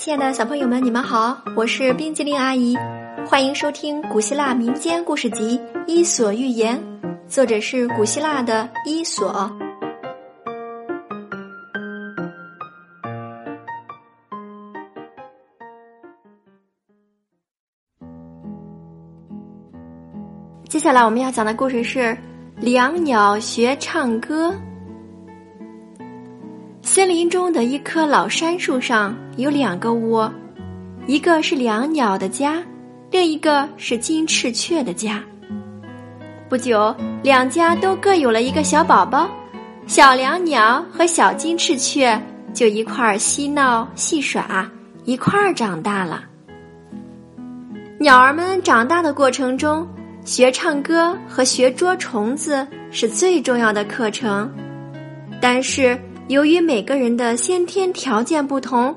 亲爱的小朋友们，你们好，我是冰激凌阿姨，欢迎收听古希腊民间故事集《伊索寓言》，作者是古希腊的伊索。接下来我们要讲的故事是《两鸟学唱歌》。森林中的一棵老杉树上有两个窝，一个是两鸟的家，另一个是金翅雀的家。不久，两家都各有了一个小宝宝，小两鸟和小金翅雀就一块儿嬉闹戏耍，一块儿长大了。鸟儿们长大的过程中，学唱歌和学捉虫子是最重要的课程，但是。由于每个人的先天条件不同，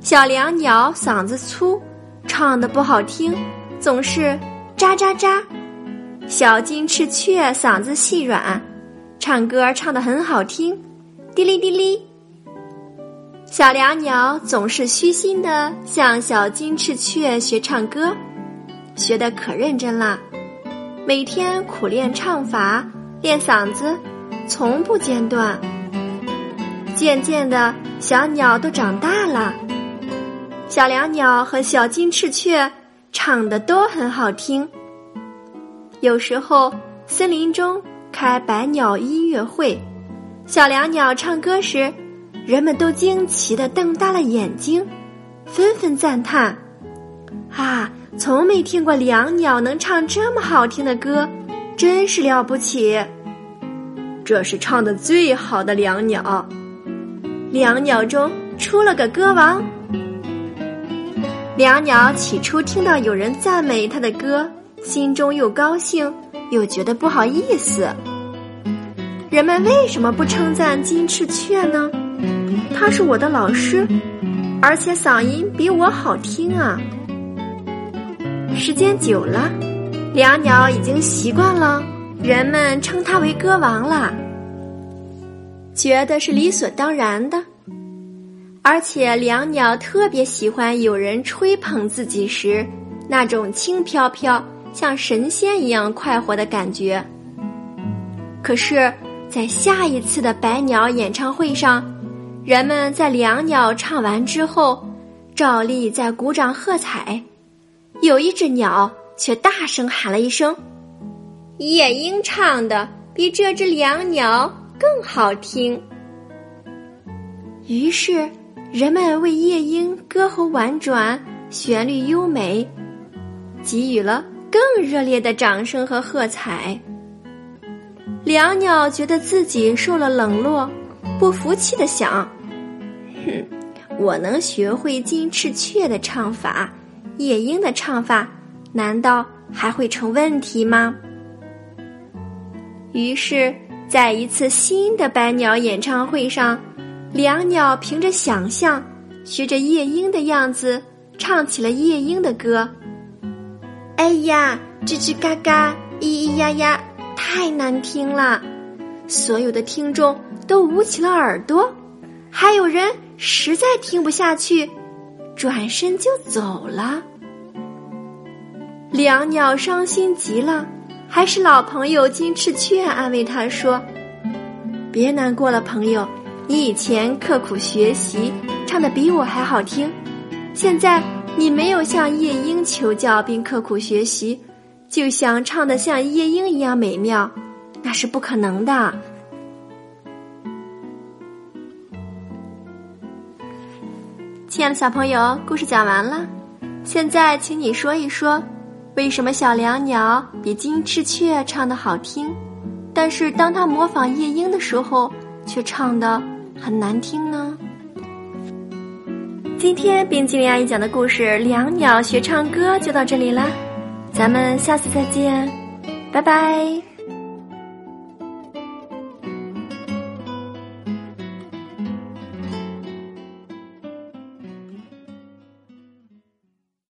小两鸟嗓子粗，唱的不好听，总是喳喳喳；小金翅雀嗓子细软，唱歌唱的很好听，滴哩滴哩。小两鸟总是虚心的向小金翅雀学唱歌，学的可认真了，每天苦练唱法，练嗓子，从不间断。渐渐的，小鸟都长大了。小两鸟和小金翅雀唱的都很好听。有时候，森林中开百鸟音乐会，小两鸟唱歌时，人们都惊奇的瞪大了眼睛，纷纷赞叹：“啊，从没听过两鸟能唱这么好听的歌，真是了不起！这是唱的最好的两鸟。”两鸟中出了个歌王。两鸟起初听到有人赞美他的歌，心中又高兴又觉得不好意思。人们为什么不称赞金翅雀呢？他是我的老师，而且嗓音比我好听啊。时间久了，两鸟已经习惯了人们称他为歌王了。觉得是理所当然的，而且两鸟特别喜欢有人吹捧自己时那种轻飘飘、像神仙一样快活的感觉。可是，在下一次的百鸟演唱会上，人们在两鸟唱完之后，照例在鼓掌喝彩。有一只鸟却大声喊了一声：“夜莺唱的比这只两鸟。”更好听。于是，人们为夜莺歌喉婉转、旋律优美，给予了更热烈的掌声和喝彩。两鸟觉得自己受了冷落，不服气的想：“哼，我能学会金翅雀的唱法，夜莺的唱法，难道还会成问题吗？”于是。在一次新的百鸟演唱会上，两鸟凭着想象，学着夜莺的样子，唱起了夜莺的歌。哎呀，吱吱嘎嘎，咿咿呀呀，太难听了！所有的听众都捂起了耳朵，还有人实在听不下去，转身就走了。两鸟伤心极了。还是老朋友金翅雀安慰他说：“别难过了，朋友，你以前刻苦学习，唱的比我还好听。现在你没有向夜莺求教并刻苦学习，就想唱的像夜莺一样美妙，那是不可能的。”亲爱的小朋友，故事讲完了，现在请你说一说。为什么小两鸟比金翅雀唱的好听，但是当它模仿夜莺的时候，却唱的很难听呢？今天冰激凌阿姨讲的故事《两鸟学唱歌》就到这里啦，咱们下次再见，拜拜。